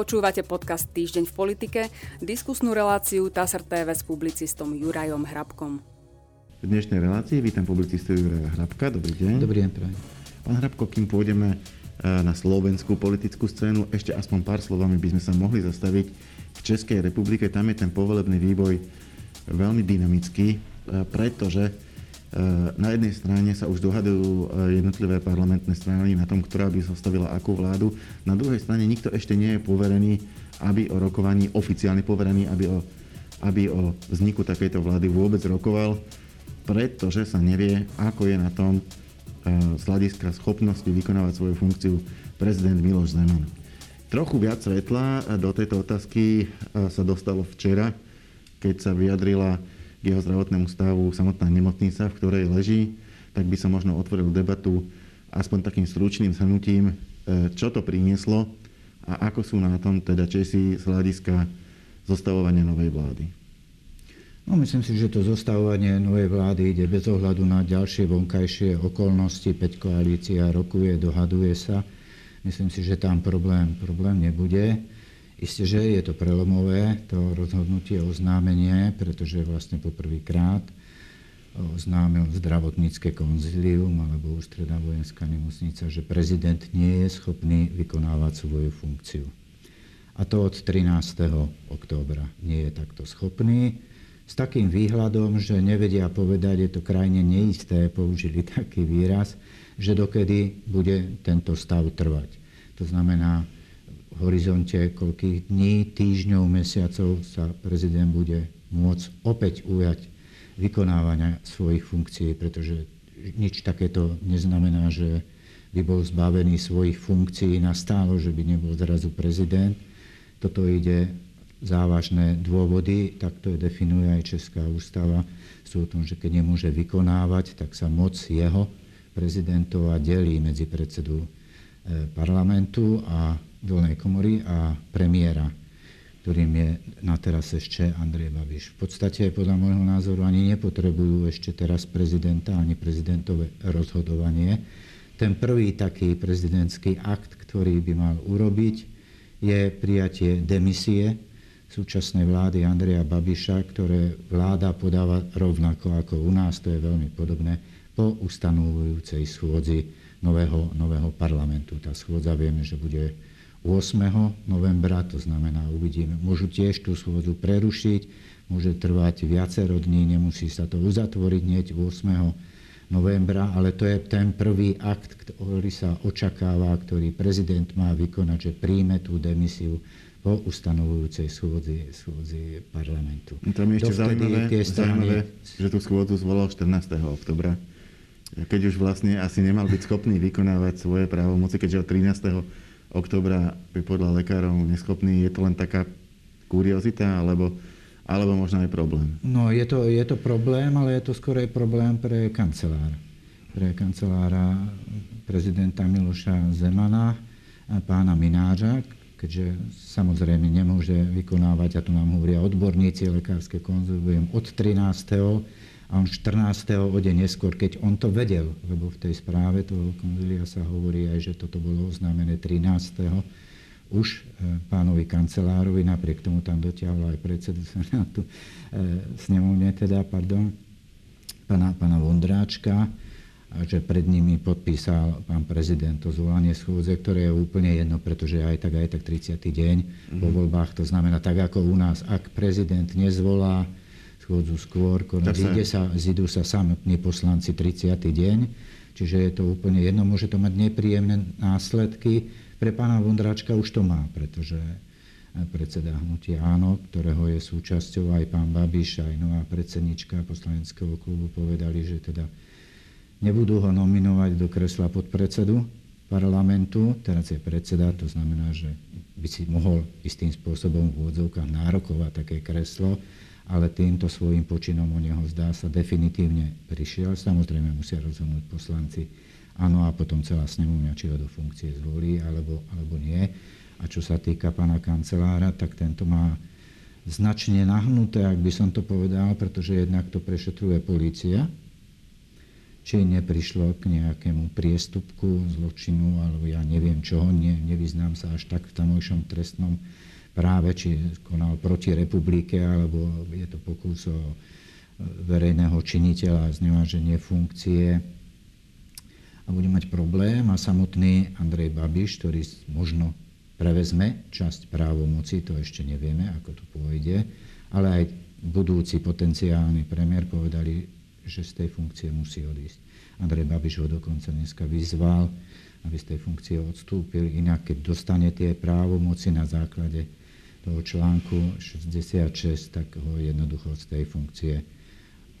Počúvate podcast Týždeň v politike, diskusnú reláciu TASR TV s publicistom Jurajom Hrabkom. V dnešnej relácii vítam publicistu Juraja Hrabka. Dobrý deň. Dobrý deň, prajem. Pán Hrabko, kým pôjdeme eh, na slovenskú politickú scénu, ešte aspoň pár slovami by sme sa mohli zastaviť v Českej republike. Tam je ten povolebný vývoj veľmi dynamický, eh, pretože na jednej strane sa už dohadujú e, jednotlivé parlamentné strany na tom, ktorá by zostavila akú vládu. Na druhej strane nikto ešte nie je poverený, aby o rokovaní, oficiálne poverený, aby o, aby o vzniku takejto vlády vôbec rokoval, pretože sa nevie, ako je na tom e, z hľadiska schopnosti vykonávať svoju funkciu prezident Miloš Zeman. Trochu viac svetla do tejto otázky e, sa dostalo včera, keď sa vyjadrila k jeho zdravotnému stavu samotná nemocnica, v ktorej leží, tak by som možno otvoril debatu aspoň takým stručným zhrnutím, e, čo to prinieslo a ako sú na tom teda Česi z hľadiska zostavovania novej vlády. No, myslím si, že to zostavovanie novej vlády ide bez ohľadu na ďalšie vonkajšie okolnosti. Peť koalícia rokuje, dohaduje sa. Myslím si, že tam problém, problém nebude. Isté, že je to prelomové, to rozhodnutie oznámenie, pretože vlastne poprvýkrát oznámil zdravotnícke konzilium alebo ústredná vojenská nemocnica, že prezident nie je schopný vykonávať svoju funkciu. A to od 13. októbra nie je takto schopný. S takým výhľadom, že nevedia povedať, je to krajne neisté, použili taký výraz, že dokedy bude tento stav trvať. To znamená, horizonte koľkých dní, týždňov, mesiacov sa prezident bude môcť opäť ujať vykonávania svojich funkcií, pretože nič takéto neznamená, že by bol zbavený svojich funkcií na stálo, že by nebol zrazu prezident. Toto ide závažné dôvody, tak to definuje aj Česká ústava, sú o tom, že keď nemôže vykonávať, tak sa moc jeho prezidentova delí medzi predsedu eh, parlamentu a dolnej komory a premiéra, ktorým je na teraz ešte Andrej Babiš. V podstate podľa môjho názoru ani nepotrebujú ešte teraz prezidenta ani prezidentové rozhodovanie. Ten prvý taký prezidentský akt, ktorý by mal urobiť, je prijatie demisie súčasnej vlády Andreja Babiša, ktoré vláda podáva rovnako ako u nás, to je veľmi podobné, po ustanovujúcej schôdzi nového, nového parlamentu. Tá schôdza vieme, že bude 8. novembra, to znamená, uvidíme, môžu tiež tú schôdzu prerušiť, môže trvať viacero dní, nemusí sa to uzatvoriť hneď 8. novembra, ale to je ten prvý akt, ktorý sa očakáva, ktorý prezident má vykonať, že príjme tú demisiu po ustanovujúcej schôdzi, schôdzi parlamentu. No to mi ešte zaujímavé, tie strany... zaujímavé, že tú schôdzu zvolal 14. oktobra, keď už vlastne asi nemal byť schopný vykonávať svoje právomoci, keďže od 13 oktobra by podľa lekárov neschopný. Je to len taká kuriozita, alebo, alebo možno aj problém? No, je to, je to problém, ale je to skôr aj problém pre kancelár. Pre kancelára prezidenta Miloša Zemana a pána Mináža, keďže samozrejme nemôže vykonávať, a tu nám hovoria odborníci, lekárske konzultujem od 13 a on 14. o deň neskôr, keď on to vedel, lebo v tej správe toho konzilia sa hovorí aj, že toto bolo oznámené 13. už e, pánovi kancelárovi, napriek tomu tam dotiahol aj predsedu Senátu, e, snemovne teda, pardon, pána, pána Vondráčka, a že pred nimi podpísal pán prezident to zvolanie schôdze, ktoré je úplne jedno, pretože aj tak, aj tak 30. deň mm-hmm. po voľbách. To znamená, tak ako u nás, ak prezident nezvolá schôdzu skôr, zíde sa, zídu sa samotní poslanci 30. deň, čiže je to úplne jedno, môže to mať nepríjemné následky. Pre pána Vondráčka už to má, pretože predseda hnutia Áno, ktorého je súčasťou aj pán Babiš, aj nová predsednička poslaneckého klubu povedali, že teda nebudú ho nominovať do kresla podpredsedu parlamentu, teraz je predseda, to znamená, že by si mohol istým spôsobom v úvodzovkách nárokovať také kreslo, ale týmto svojim počinom o neho zdá sa definitívne prišiel. Samozrejme musia rozhodnúť poslanci áno a potom celá snemovňa, či ho do funkcie zvolí alebo, alebo nie. A čo sa týka pána kancelára, tak tento má značne nahnuté, ak by som to povedal, pretože jednak to prešetruje polícia, či neprišlo k nejakému priestupku, zločinu, alebo ja neviem čo, ne, nevyznám sa až tak v tamojšom trestnom práve, či konal proti republike, alebo je to pokus o e, verejného činiteľa a zneváženie funkcie a bude mať problém a samotný Andrej Babiš, ktorý možno prevezme časť právomoci, to ešte nevieme, ako to pôjde, ale aj budúci potenciálny premiér povedali, že z tej funkcie musí odísť. Andrej Babiš ho dokonca dneska vyzval, aby z tej funkcie odstúpil, inak keď dostane tie právomoci na základe toho článku 66, tak ho jednoducho z tej funkcie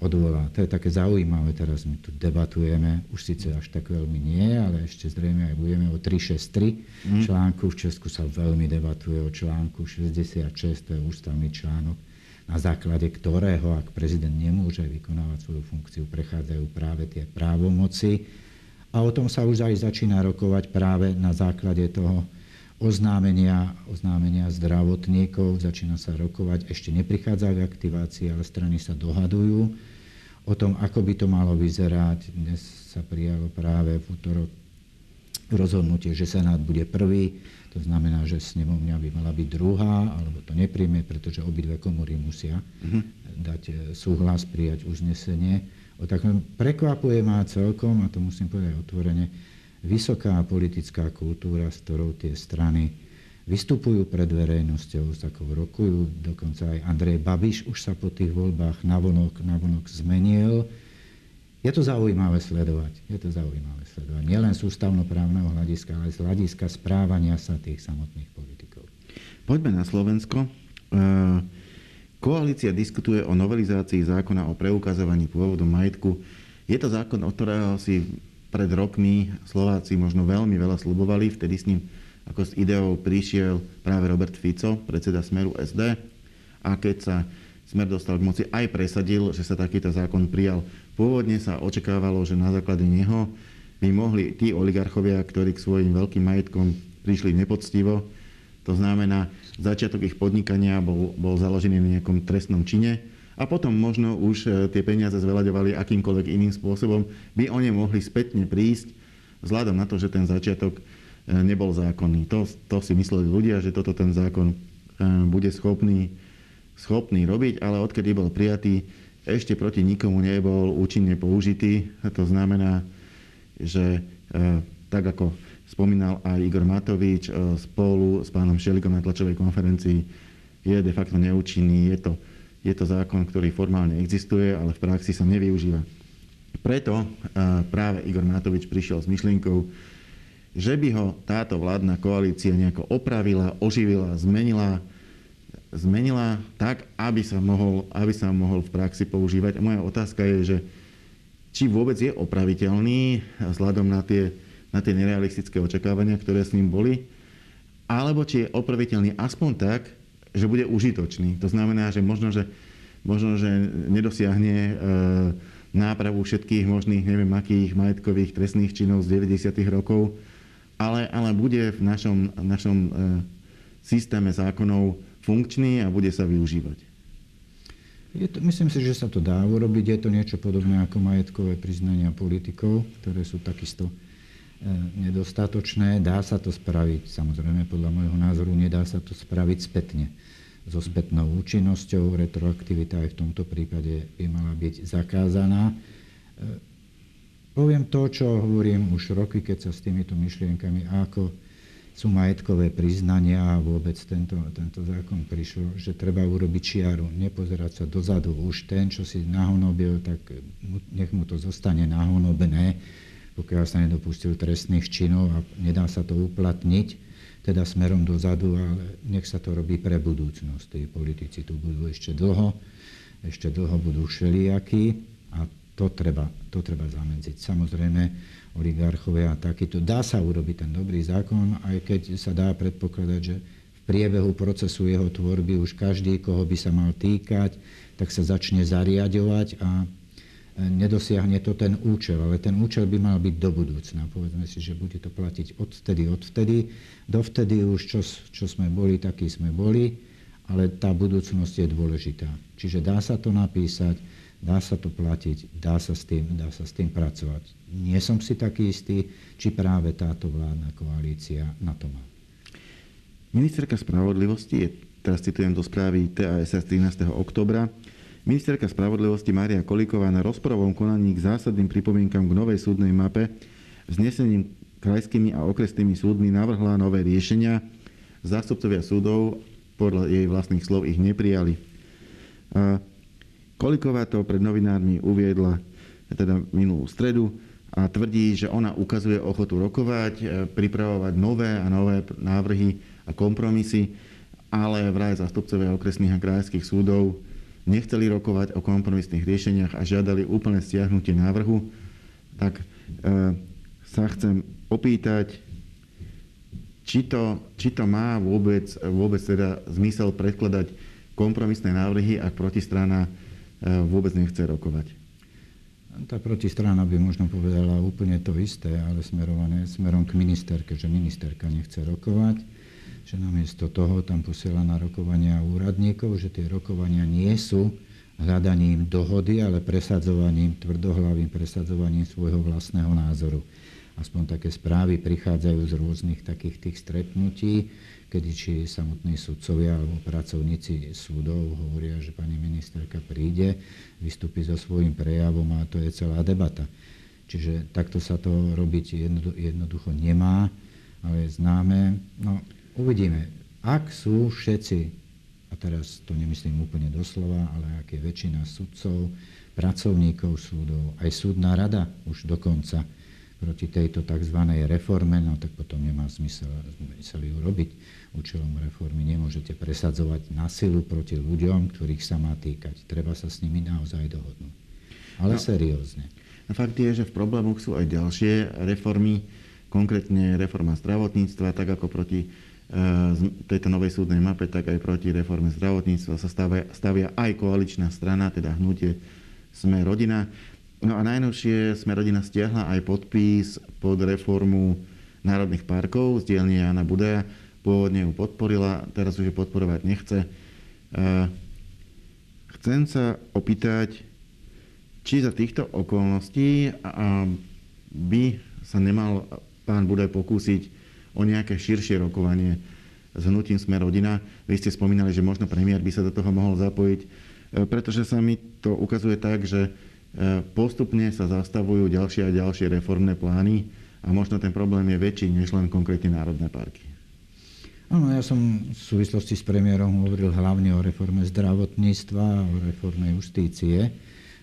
odvolá. To je také zaujímavé, teraz my tu debatujeme, už síce až tak veľmi nie, ale ešte zrejme aj budeme o 363 mm. článku. V Česku sa veľmi debatuje o článku 66, to je ústavný článok, na základe ktorého, ak prezident nemôže vykonávať svoju funkciu, prechádzajú práve tie právomoci. A o tom sa už aj začína rokovať práve na základe toho oznámenia, oznámenia zdravotníkov, začína sa rokovať, ešte neprichádza k aktivácii, ale strany sa dohadujú o tom, ako by to malo vyzerať. Dnes sa prijalo práve v útorok rozhodnutie, že Senát bude prvý, to znamená, že snemovňa by mala byť druhá, alebo to nepríjme, pretože obidve komory musia mm-hmm. dať e, súhlas, prijať uznesenie. O takom prekvapuje ma celkom, a to musím povedať otvorene, vysoká politická kultúra, s ktorou tie strany vystupujú pred verejnosťou, s rokujú. Dokonca aj Andrej Babiš už sa po tých voľbách navonok, navonok zmenil. Je to zaujímavé sledovať. Je to zaujímavé sledovať. Nielen z ústavnoprávneho hľadiska, ale z hľadiska správania sa tých samotných politikov. Poďme na Slovensko. E, koalícia diskutuje o novelizácii zákona o preukazovaní pôvodu majetku. Je to zákon, od ktorého si pred rokmi Slováci možno veľmi veľa slubovali. Vtedy s ním ako s ideou prišiel práve Robert Fico, predseda Smeru SD. A keď sa Smer dostal k moci, aj presadil, že sa takýto zákon prijal. Pôvodne sa očakávalo, že na základe neho by mohli tí oligarchovia, ktorí k svojim veľkým majetkom prišli nepoctivo, to znamená, začiatok ich podnikania bol, bol založený na nejakom trestnom čine, a potom možno už e, tie peniaze zvelaďovali akýmkoľvek iným spôsobom, by o ne mohli spätne prísť, vzhľadom na to, že ten začiatok e, nebol zákonný. To, to si mysleli ľudia, že toto ten zákon e, bude schopný, schopný robiť, ale odkedy bol prijatý, ešte proti nikomu nebol účinne použitý. To znamená, že tak ako spomínal aj Igor Matovič spolu s pánom Šelikom na tlačovej konferencii, je de facto neúčinný. Je to je to zákon, ktorý formálne existuje, ale v praxi sa nevyužíva. Preto práve Igor Matovič prišiel s myšlienkou, že by ho táto vládna koalícia nejako opravila, oživila, zmenila, zmenila tak, aby sa, mohol, aby sa mohol v praxi používať. A moja otázka je, že či vôbec je opraviteľný vzhľadom na tie, na tie nerealistické očakávania, ktoré s ním boli, alebo či je opraviteľný aspoň tak, že bude užitočný. To znamená, že možno, že, možno, že nedosiahne e, nápravu všetkých možných, neviem akých majetkových trestných činov z 90. rokov, ale, ale bude v našom, našom e, systéme zákonov funkčný a bude sa využívať. Je to, myslím si, že sa to dá urobiť. Je to niečo podobné ako majetkové priznania politikov, ktoré sú takisto e, nedostatočné. Dá sa to spraviť, samozrejme podľa môjho názoru nedá sa to spraviť spätne so spätnou účinnosťou. Retroaktivita aj v tomto prípade by mala byť zakázaná. E, poviem to, čo hovorím už roky, keď sa s týmito myšlienkami, ako sú majetkové priznania a vôbec tento, tento zákon prišiel, že treba urobiť čiaru, nepozerať sa dozadu. Už ten, čo si nahonobil, tak nech mu to zostane nahonobené, pokiaľ sa nedopustil trestných činov a nedá sa to uplatniť teda smerom dozadu, ale nech sa to robí pre budúcnosť. Tí politici tu budú ešte dlho, ešte dlho budú všelijakí a to treba, to treba zamedziť. Samozrejme, oligarchovia a takýto. Dá sa urobiť ten dobrý zákon, aj keď sa dá predpokladať, že v priebehu procesu jeho tvorby už každý, koho by sa mal týkať, tak sa začne zariadovať a nedosiahne to ten účel, ale ten účel by mal byť do budúcna. Povedzme si, že bude to platiť odvtedy, odvtedy. Dovtedy už, čo, čo sme boli, takí sme boli, ale tá budúcnosť je dôležitá. Čiže dá sa to napísať, dá sa to platiť, dá sa s tým, dá sa s tým pracovať. Nie som si taký istý, či práve táto vládna koalícia na to má. Ministerka spravodlivosti, teraz citujem do správy TASS 13. oktobra, Ministerka spravodlivosti Mária Kolíková na rozporovom konaní k zásadným pripomienkam k novej súdnej mape vznesením krajskými a okresnými súdmi navrhla nové riešenia. Zástupcovia súdov podľa jej vlastných slov ich neprijali. Koliková to pred novinármi uviedla teda minulú stredu a tvrdí, že ona ukazuje ochotu rokovať, e, pripravovať nové a nové návrhy a kompromisy, ale vraj zástupcovia okresných a krajských súdov nechceli rokovať o kompromisných riešeniach a žiadali úplné stiahnutie návrhu, tak e, sa chcem opýtať, či to, či to má vôbec, vôbec teda zmysel predkladať kompromisné návrhy, ak protistrana e, vôbec nechce rokovať. Tá protistrana by možno povedala úplne to isté, ale smerované smerom k ministerke, že ministerka nechce rokovať že namiesto toho tam posiela na rokovania úradníkov, že tie rokovania nie sú hľadaním dohody, ale presadzovaním, tvrdohlavým presadzovaním svojho vlastného názoru. Aspoň také správy prichádzajú z rôznych takých tých stretnutí, kedy či samotní sudcovia alebo pracovníci súdov hovoria, že pani ministerka príde, vystúpi so svojím prejavom a to je celá debata. Čiže takto sa to robiť jednoducho nemá, ale je známe. No, Uvidíme, ak sú všetci, a teraz to nemyslím úplne doslova, ale ak je väčšina sudcov, pracovníkov súdov, aj súdna rada už dokonca proti tejto tzv. reforme, no tak potom nemá zmysel, zmysel ju robiť. Účelom reformy nemôžete presadzovať na silu proti ľuďom, ktorých sa má týkať. Treba sa s nimi naozaj dohodnúť. Ale no, seriózne. A fakt je, že v problémoch sú aj ďalšie reformy, konkrétne reforma zdravotníctva, tak ako proti tejto novej súdnej mape, tak aj proti reforme zdravotníctva sa stavia, stavia aj koaličná strana, teda hnutie Sme rodina. No a najnovšie Sme rodina stiahla aj podpis pod reformu národných parkov z dielne Jana Budaja. Pôvodne ju podporila, teraz už ju podporovať nechce. Chcem sa opýtať, či za týchto okolností by sa nemal pán Budaj pokúsiť o nejaké širšie rokovanie s hnutím Sme rodina. Vy ste spomínali, že možno premiér by sa do toho mohol zapojiť, e, pretože sa mi to ukazuje tak, že e, postupne sa zastavujú ďalšie a ďalšie reformné plány a možno ten problém je väčší než len konkrétne národné parky. Áno, ja som v súvislosti s premiérom hovoril hlavne o reforme zdravotníctva o reforme justície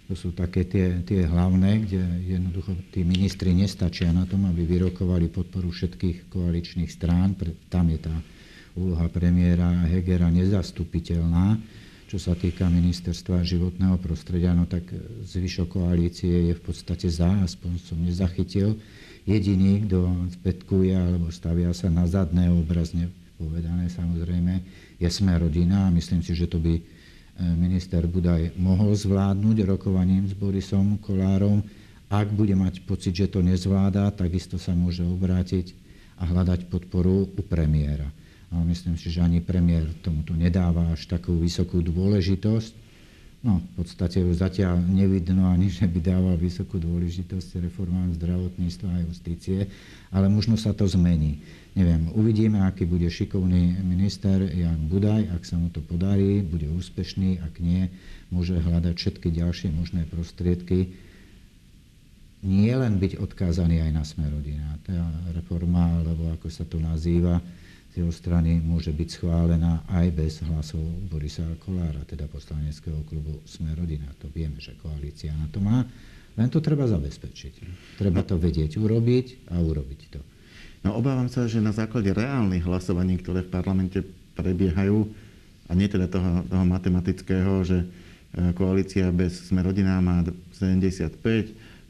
to sú také tie, tie hlavné, kde jednoducho tí ministri nestačia na tom, aby vyrokovali podporu všetkých koaličných strán. Tam je tá úloha premiéra Hegera nezastupiteľná. Čo sa týka ministerstva životného prostredia, no tak zvyšok koalície je v podstate za, aspoň som nezachytil. Jediný, kto spätkuje alebo stavia sa na zadné obrazne povedané samozrejme, je sme rodina a myslím si, že to by minister Budaj mohol zvládnuť rokovaním s Borisom Kolárom. Ak bude mať pocit, že to nezvláda, takisto sa môže obrátiť a hľadať podporu u premiéra. Ale myslím si, že ani premiér tomuto nedáva až takú vysokú dôležitosť No, v podstate už zatiaľ nevidno ani, že by dával vysokú dôležitosť reformám zdravotníctva a justície, ale možno sa to zmení. Neviem, uvidíme, aký bude šikovný minister Jan Budaj, ak sa mu to podarí, bude úspešný, ak nie, môže hľadať všetky ďalšie možné prostriedky, nie len byť odkázaný aj na smerodina. Tá reforma, alebo ako sa to nazýva, jeho strany môže byť schválená aj bez hlasov Borisa Kolára, teda poslaneckého klubu Sme rodina. To vieme, že koalícia na to má. Len to treba zabezpečiť. Treba to vedieť urobiť a urobiť to. No obávam sa, že na základe reálnych hlasovaní, ktoré v parlamente prebiehajú, a nie teda toho, toho matematického, že e, koalícia bez Sme rodina má 75,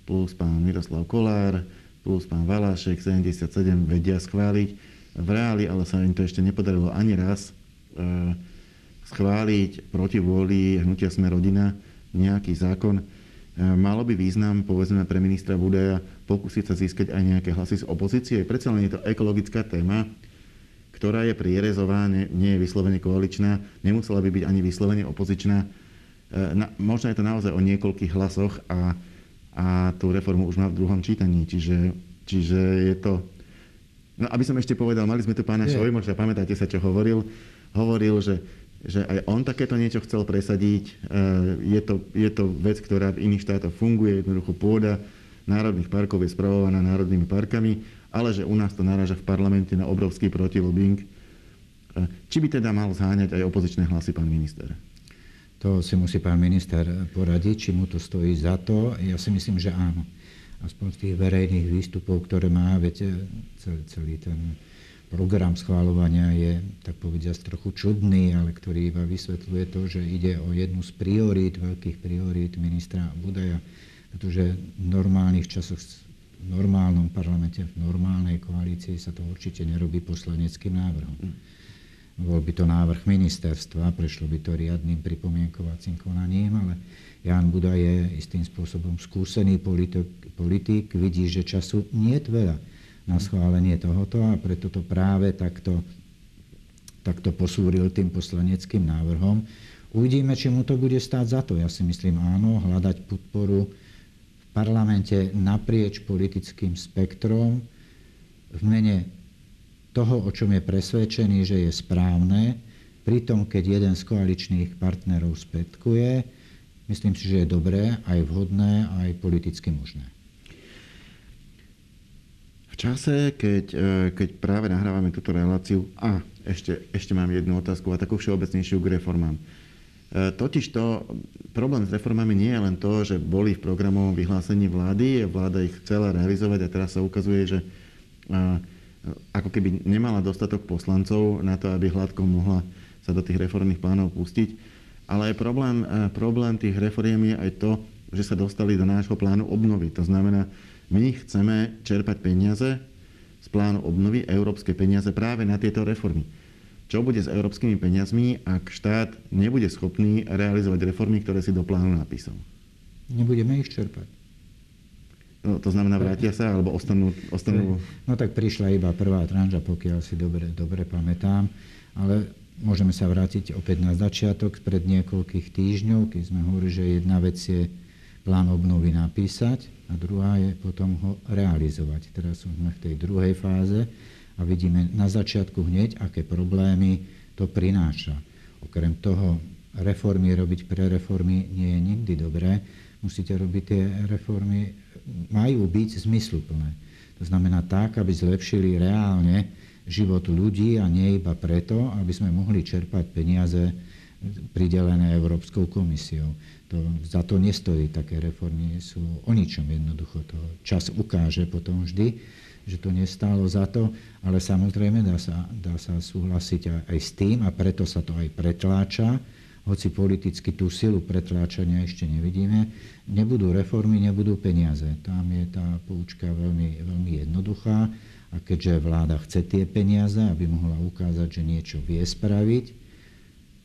plus pán Miroslav Kolár, plus pán Valášek 77 vedia schváliť v reáli, ale sa im to ešte nepodarilo ani raz e, schváliť proti vôli hnutia Sme rodina nejaký zákon. E, malo by význam, povedzme, pre ministra Budaja pokúsiť sa získať aj nejaké hlasy z opozície. Predsa len je to ekologická téma, ktorá je prierezová, nie, nie je vyslovene koaličná, nemusela by byť ani vyslovene opozičná. na, možno je to naozaj o niekoľkých hlasoch a, a tú reformu už má v druhom čítaní. Čiže, čiže je to... No aby som ešte povedal, mali sme tu pána Šojmoša, pamätáte sa, čo hovoril? Hovoril, že, že aj on takéto niečo chcel presadiť. Je to, je to vec, ktorá v iných štátoch funguje, jednoducho pôda národných parkov je spravovaná národnými parkami, ale že u nás to naráža v parlamente na obrovský protilobing. Či by teda mal zháňať aj opozičné hlasy pán minister? To si musí pán minister poradiť, či mu to stojí za to. Ja si myslím, že áno. Aspoň z tých verejných výstupov, ktoré má, viete, celý, celý ten program schváľovania je, tak povediať, trochu čudný, ale ktorý iba vysvetľuje to, že ide o jednu z priorít, veľkých priorít ministra Budaja, pretože v normálnych časoch, v normálnom parlamente, v normálnej koalícii sa to určite nerobí poslaneckým návrhom. Bol by to návrh ministerstva, prešlo by to riadným pripomienkovacím konaním, ale Jan Buda je istým spôsobom skúsený politik, politik vidí, že času nie je veľa na schválenie tohoto a preto to práve takto, takto posúril tým poslaneckým návrhom. Uvidíme, či mu to bude stáť za to. Ja si myslím áno, hľadať podporu v parlamente naprieč politickým spektrom v mene toho, o čom je presvedčený, že je správne, pritom keď jeden z koaličných partnerov spätkuje, myslím si, že je dobré, aj vhodné, aj politicky možné. V čase, keď, e, keď práve nahrávame túto reláciu, a ešte, ešte mám jednu otázku a takú všeobecnejšiu k reformám. E, totiž to, problém s reformami nie je len to, že boli v programovom vyhlásení vlády, vláda ich chcela realizovať a teraz sa ukazuje, že ako keby nemala dostatok poslancov na to, aby hladko mohla sa do tých reformných plánov pustiť. Ale problém, e, problém tých reforiem je aj to, že sa dostali do nášho plánu obnovy. To znamená, my chceme čerpať peniaze z plánu obnovy, európske peniaze práve na tieto reformy. Čo bude s európskymi peniazmi, ak štát nebude schopný realizovať reformy, ktoré si do plánu napísal? Nebudeme ich čerpať. No, to znamená, vrátia sa alebo ostanú, ostanú... No tak prišla iba prvá tranža, pokiaľ si dobre, dobre pamätám, ale môžeme sa vrátiť opäť na začiatok pred niekoľkých týždňov, keď sme hovorili, že jedna vec je plán obnovy napísať a druhá je potom ho realizovať. Teraz sme v tej druhej fáze a vidíme na začiatku hneď, aké problémy to prináša. Okrem toho, reformy robiť pre reformy nie je nikdy dobré. Musíte robiť tie reformy majú byť zmysluplné. To znamená tak, aby zlepšili reálne život ľudí a nie iba preto, aby sme mohli čerpať peniaze pridelené Európskou komisiou. To, za to nestojí také reformy, sú o ničom jednoducho. To čas ukáže potom vždy, že to nestálo za to, ale samozrejme dá sa, dá sa súhlasiť aj, aj s tým a preto sa to aj pretláča, hoci politicky tú silu pretláčania ešte nevidíme, nebudú reformy, nebudú peniaze. Tam je tá poučka veľmi, veľmi jednoduchá a keďže vláda chce tie peniaze, aby mohla ukázať, že niečo vie spraviť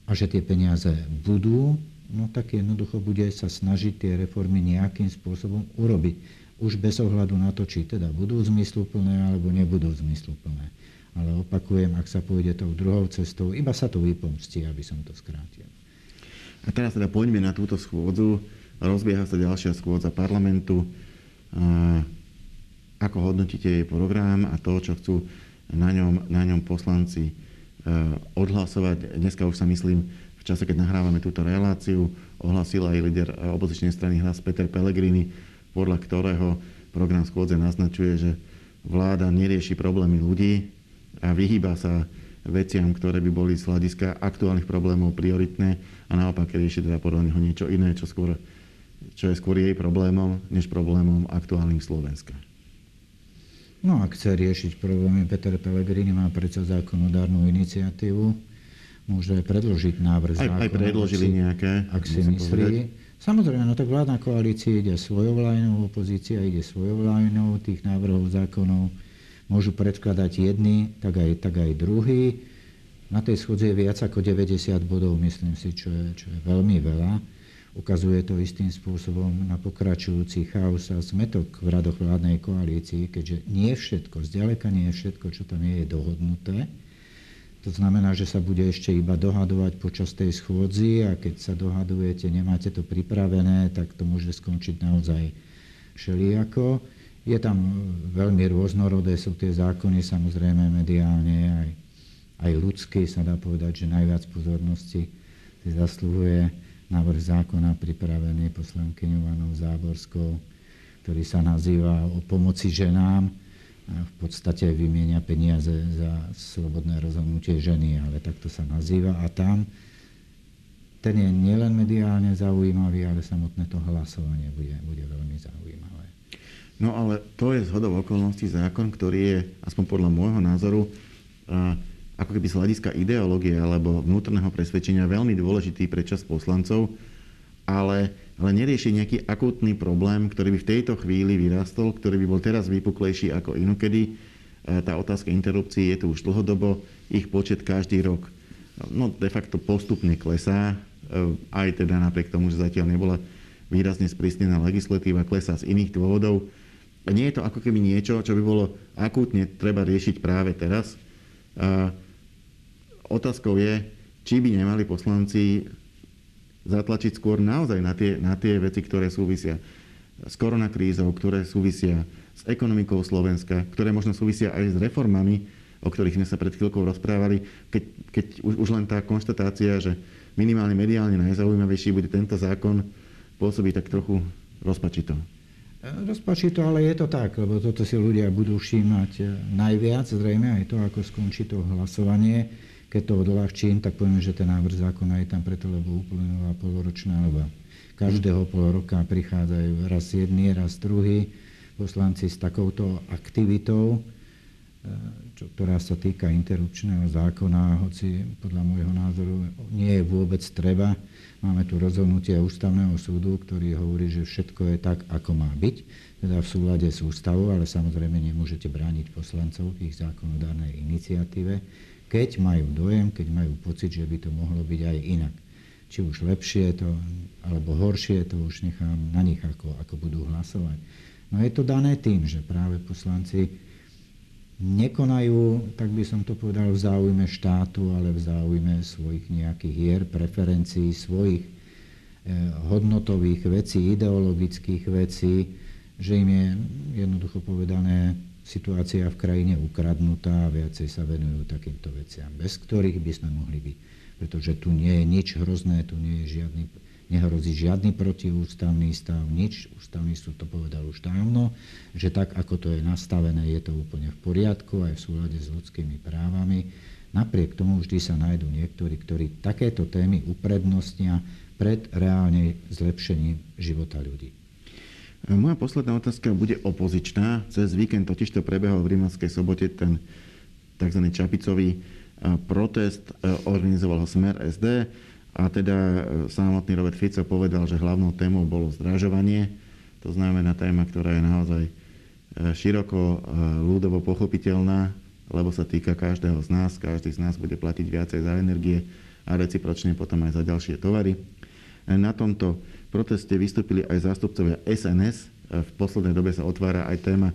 a že tie peniaze budú, no tak jednoducho bude sa snažiť tie reformy nejakým spôsobom urobiť. Už bez ohľadu na to, či teda budú zmysluplné alebo nebudú zmysluplné. Ale opakujem, ak sa pôjde tou druhou cestou, iba sa to vypomstí, aby som to skrátil. A teraz teda poďme na túto schôdzu. Rozbieha sa ďalšia schôdza parlamentu. Ako hodnotíte jej program a to, čo chcú na ňom, na ňom poslanci e, odhlasovať? Dneska už sa myslím, v čase, keď nahrávame túto reláciu, ohlasil aj líder opozičnej strany hlas Peter Pellegrini, podľa ktorého program schôdze naznačuje, že vláda nerieši problémy ľudí a vyhýba sa veciam, ktoré by boli z hľadiska aktuálnych problémov prioritné a naopak rieši teda podľa neho niečo iné, čo, skôr, čo je skôr jej problémom, než problémom aktuálnym Slovenska. No ak chce riešiť problémy, Peter Pellegrini má predsa zákonodárnu iniciatívu, môže predložiť návrh aj, zákona. Aj predložili ak si, nejaké. Ak si myslí. Povedať. Samozrejme, no tak vládna koalícia ide svojou vlajnou, opozícia ide svojou vlajnou, tých návrhov zákonov môžu predkladať jedni, tak aj, tak aj druhý. Na tej schodze je viac ako 90 bodov, myslím si, čo je, čo je veľmi veľa. Ukazuje to istým spôsobom na pokračujúci chaos a zmetok v radoch vládnej koalícii, keďže nie všetko, zďaleka nie všetko, čo tam je, je dohodnuté. To znamená, že sa bude ešte iba dohadovať počas tej schôdzi a keď sa dohadujete, nemáte to pripravené, tak to môže skončiť naozaj všelijako. Je tam veľmi rôznorodé, sú tie zákony samozrejme mediálne, aj, aj ľudské, sa dá povedať, že najviac pozornosti si zasluhuje návrh zákona pripravený poslankyňou Vanou Záborskou, ktorý sa nazýva o pomoci ženám v podstate vymienia peniaze za slobodné rozhodnutie ženy, ale takto sa nazýva. A tam ten je nielen mediálne zaujímavý, ale samotné to hlasovanie bude, bude veľmi zaujímavé. No ale to je zhodou okolností zákon, ktorý je, aspoň podľa môjho názoru, ako keby z hľadiska ideológie alebo vnútorného presvedčenia veľmi dôležitý pre čas poslancov, ale ale nerieši nejaký akútny problém, ktorý by v tejto chvíli vyrastol, ktorý by bol teraz vypuklejší ako inokedy. E, tá otázka interrupcií je tu už dlhodobo, ich počet každý rok no, de facto postupne klesá, e, aj teda napriek tomu, že zatiaľ nebola výrazne sprísnená legislatíva, klesá z iných dôvodov. Nie je to ako keby niečo, čo by bolo akútne treba riešiť práve teraz. A otázkou je, či by nemali poslanci zatlačiť skôr naozaj na tie, na tie veci, ktoré súvisia s koronakrízou, ktoré súvisia s ekonomikou Slovenska, ktoré možno súvisia aj s reformami, o ktorých sme sa pred chvíľkou rozprávali, keď, keď už, už len tá konštatácia, že minimálne mediálne najzaujímavejší bude tento zákon, pôsobí tak trochu rozpačito. Rozpačito, ale je to tak, lebo toto si ľudia budú všímať najviac, zrejme aj to, ako skončí to hlasovanie keď to odľahčím, tak poviem, že ten návrh zákona je tam preto, lebo uplynula poloročná doba. Každého pol roka prichádzajú raz jedný, raz druhý poslanci s takouto aktivitou, e, čo, ktorá sa týka interrupčného zákona, hoci podľa môjho názoru nie je vôbec treba. Máme tu rozhodnutie ústavného súdu, ktorý hovorí, že všetko je tak, ako má byť, teda v súlade s ústavou, ale samozrejme nemôžete brániť poslancov v ich zákonodárnej iniciatíve keď majú dojem, keď majú pocit, že by to mohlo byť aj inak. Či už lepšie to, alebo horšie, to už nechám na nich, ako, ako budú hlasovať. No je to dané tým, že práve poslanci nekonajú, tak by som to povedal, v záujme štátu, ale v záujme svojich nejakých hier, preferencií, svojich eh, hodnotových vecí, ideologických vecí, že im je jednoducho povedané situácia v krajine ukradnutá a viacej sa venujú takýmto veciam, bez ktorých by sme mohli byť. Pretože tu nie je nič hrozné, tu nie je žiadny, nehrozí žiadny protiústavný stav, nič. Ústavný súd to povedal už dávno, že tak, ako to je nastavené, je to úplne v poriadku, aj v súlade s ľudskými právami. Napriek tomu vždy sa nájdú niektorí, ktorí takéto témy uprednostnia pred reálne zlepšením života ľudí. Moja posledná otázka bude opozičná. Cez víkend totiž to prebehol v Rímavskej sobote ten tzv. Čapicový protest. Organizoval ho Smer SD a teda samotný Robert Fico povedal, že hlavnou témou bolo zdražovanie. To znamená téma, ktorá je naozaj široko ľudovo pochopiteľná, lebo sa týka každého z nás. Každý z nás bude platiť viacej za energie a recipročne potom aj za ďalšie tovary. Na tomto proteste vystúpili aj zástupcovia SNS. V poslednej dobe sa otvára aj téma,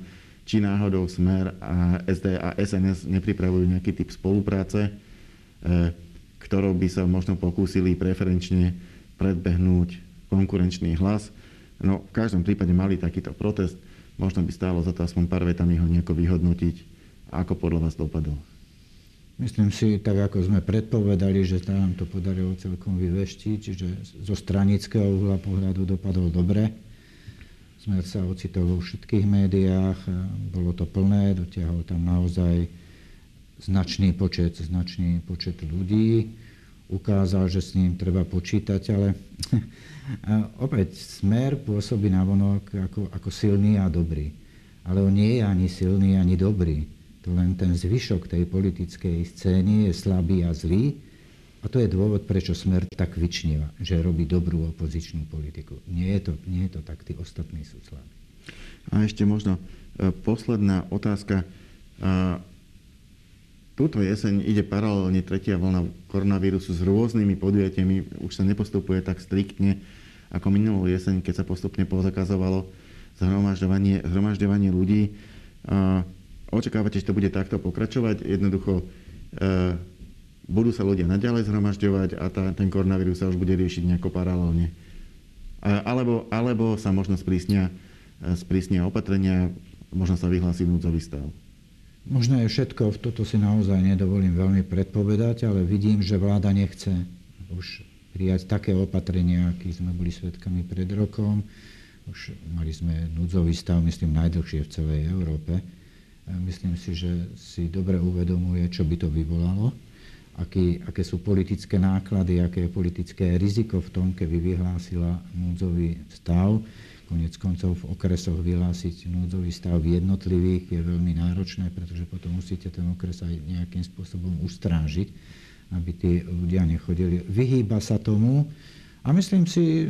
či náhodou Smer a SD a SNS nepripravujú nejaký typ spolupráce, e, ktorou by sa možno pokúsili preferenčne predbehnúť konkurenčný hlas. No, v každom prípade mali takýto protest. Možno by stálo za to aspoň pár vetami ho nejako vyhodnotiť, ako podľa vás dopadol. Myslím si, tak ako sme predpovedali, že sa nám to podarilo celkom vyveštiť, čiže zo stranického uhla pohľadu dopadol dobre. Smer sa ocitol vo všetkých médiách, bolo to plné, dotiahol tam naozaj značný počet, značný počet ľudí. Ukázal, že s ním treba počítať, ale opäť smer pôsobí na vonok ako, ako silný a dobrý. Ale on nie je ani silný, ani dobrý len ten zvyšok tej politickej scény je slabý a zlý. A to je dôvod, prečo Smer tak vyčnieva, že robí dobrú opozičnú politiku. Nie je to, nie je to tak, tí ostatní sú slabí. A ešte možno e, posledná otázka. Túto jeseň ide paralelne tretia vlna koronavírusu s rôznymi podujatiami. Už sa nepostupuje tak striktne ako minulú jeseň, keď sa postupne pozakazovalo zhromažďovanie, zhromažďovanie ľudí. Očakávate, že to bude takto pokračovať? Jednoducho e, budú sa ľudia naďalej zhromažďovať a tá, ten koronavírus sa už bude riešiť nejako paralelne. Alebo, alebo sa možno sprísnia, sprísnia opatrenia, možno sa vyhlási núdzový stav. Možno je všetko, toto si naozaj nedovolím veľmi predpovedať, ale vidím, že vláda nechce už prijať také opatrenia, aký sme boli svetkami pred rokom. Už mali sme núdzový stav, myslím, najdlhšie v celej Európe. Myslím si, že si dobre uvedomuje, čo by to vyvolalo, aký, aké sú politické náklady, aké je politické riziko v tom, keby vyhlásila núdzový stav Konec koncov v okresoch vyhlásiť núdzový stav v jednotlivých je veľmi náročné, pretože potom musíte ten okres aj nejakým spôsobom ustrážiť, aby tí ľudia nechodili. Vyhýba sa tomu a myslím si,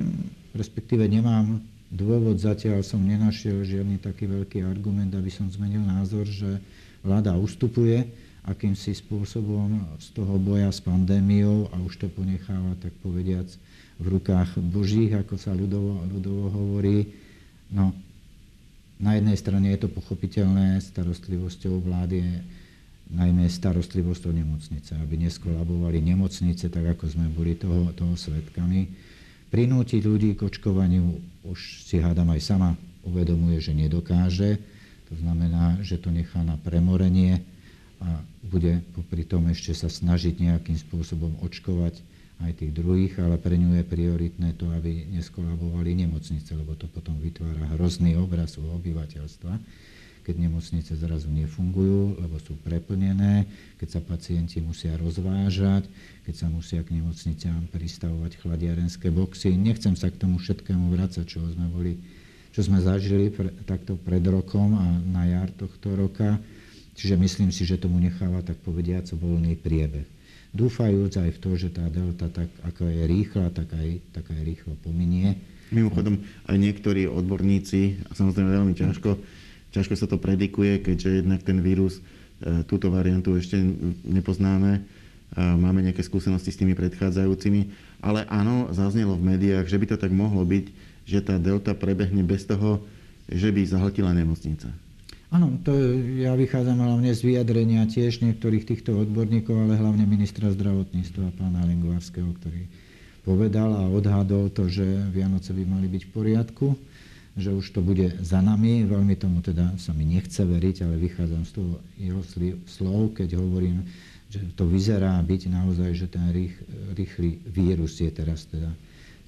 respektíve nemám dôvod, zatiaľ som nenašiel žiadny taký veľký argument, aby som zmenil názor, že vláda ustupuje akýmsi spôsobom z toho boja s pandémiou a už to ponecháva, tak povediac, v rukách božích, ako sa ľudovo, ľudovo hovorí. No, na jednej strane je to pochopiteľné, starostlivosťou vlády najmä starostlivosť o nemocnice, aby neskolabovali nemocnice, tak ako sme boli toho, toho svetkami. Prinútiť ľudí k očkovaniu už si hádam aj sama uvedomuje, že nedokáže. To znamená, že to nechá na premorenie a bude popri tom ešte sa snažiť nejakým spôsobom očkovať aj tých druhých, ale pre ňu je prioritné to, aby neskolabovali nemocnice, lebo to potom vytvára hrozný obraz u obyvateľstva, keď nemocnice zrazu nefungujú, lebo sú preplnené, keď sa pacienti musia rozvážať, keď sa musia k nemocniciám pristavovať chladiarenské boxy. Nechcem sa k tomu všetkému vrácať, čo sme boli čo sme zažili pre, takto pred rokom a na jar tohto roka. Čiže myslím si, že tomu necháva tak povediac voľný priebeh dúfajúc aj v to, že tá delta, tak ako je rýchla, tak aj, tak aj rýchlo pominie. Mimochodom, aj niektorí odborníci, a samozrejme veľmi ťažko, ťažko sa to predikuje, keďže jednak ten vírus, e, túto variantu ešte nepoznáme, máme nejaké skúsenosti s tými predchádzajúcimi, ale áno, zaznelo v médiách, že by to tak mohlo byť, že tá delta prebehne bez toho, že by zahltila nemocnica. Áno, to ja vychádzam hlavne z vyjadrenia tiež niektorých týchto odborníkov, ale hlavne ministra zdravotníctva, pána Lengvarského, ktorý povedal a odhadol to, že Vianoce by mali byť v poriadku, že už to bude za nami. Veľmi tomu teda sa mi nechce veriť, ale vychádzam z toho jeho slov, keď hovorím, že to vyzerá byť naozaj, že ten rých, rýchly vírus je teraz teda,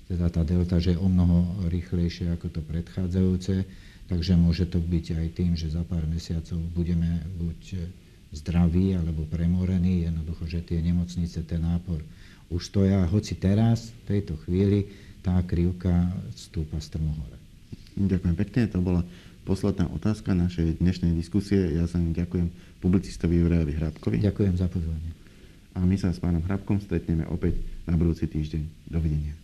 teda tá delta, že je o mnoho rýchlejšie ako to predchádzajúce Takže môže to byť aj tým, že za pár mesiacov budeme buď zdraví alebo premorení, jednoducho, že tie nemocnice, ten nápor už stoja, hoci teraz, v tejto chvíli, tá krivka stúpa strmo hore. Ďakujem pekne, to bola posledná otázka našej dnešnej diskusie. Ja sa ďakujem publicistovi Jurajovi Hrabkovi. Ďakujem za pozvanie. A my sa s pánom Hrabkom stretneme opäť na budúci týždeň. Dovidenia.